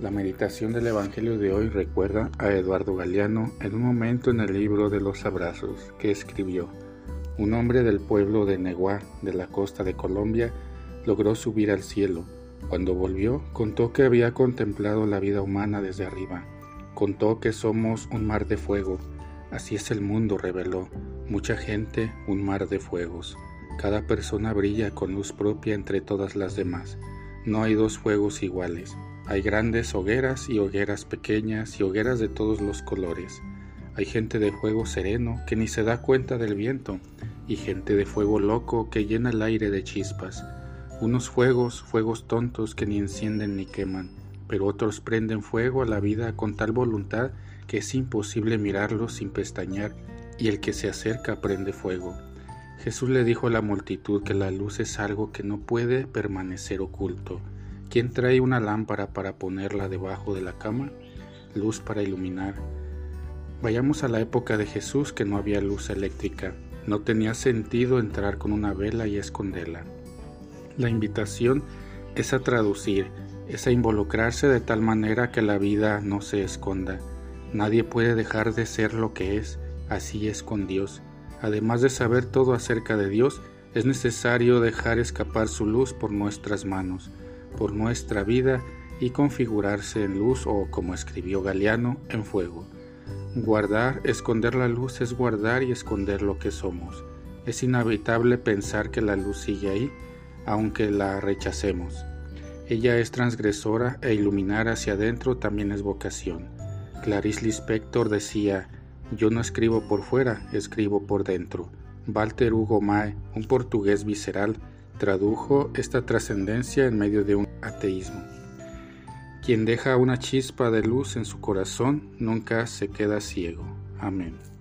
La meditación del Evangelio de hoy recuerda a Eduardo Galeano en un momento en el libro de los abrazos que escribió. Un hombre del pueblo de Neguá, de la costa de Colombia, logró subir al cielo. Cuando volvió, contó que había contemplado la vida humana desde arriba. Contó que somos un mar de fuego. Así es el mundo, reveló. Mucha gente, un mar de fuegos. Cada persona brilla con luz propia entre todas las demás. No hay dos fuegos iguales. Hay grandes hogueras y hogueras pequeñas y hogueras de todos los colores. Hay gente de fuego sereno que ni se da cuenta del viento y gente de fuego loco que llena el aire de chispas. Unos fuegos, fuegos tontos que ni encienden ni queman, pero otros prenden fuego a la vida con tal voluntad que es imposible mirarlos sin pestañear y el que se acerca prende fuego. Jesús le dijo a la multitud que la luz es algo que no puede permanecer oculto. ¿Quién trae una lámpara para ponerla debajo de la cama? Luz para iluminar. Vayamos a la época de Jesús que no había luz eléctrica. No tenía sentido entrar con una vela y esconderla. La invitación es a traducir, es a involucrarse de tal manera que la vida no se esconda. Nadie puede dejar de ser lo que es, así es con Dios. Además de saber todo acerca de Dios, es necesario dejar escapar su luz por nuestras manos, por nuestra vida y configurarse en luz o, como escribió Galeano, en fuego. Guardar, esconder la luz es guardar y esconder lo que somos. Es inevitable pensar que la luz sigue ahí, aunque la rechacemos. Ella es transgresora e iluminar hacia adentro también es vocación. Clarice Lispector decía, yo no escribo por fuera, escribo por dentro. Walter Hugo Mae, un portugués visceral, tradujo esta trascendencia en medio de un ateísmo. Quien deja una chispa de luz en su corazón nunca se queda ciego. Amén.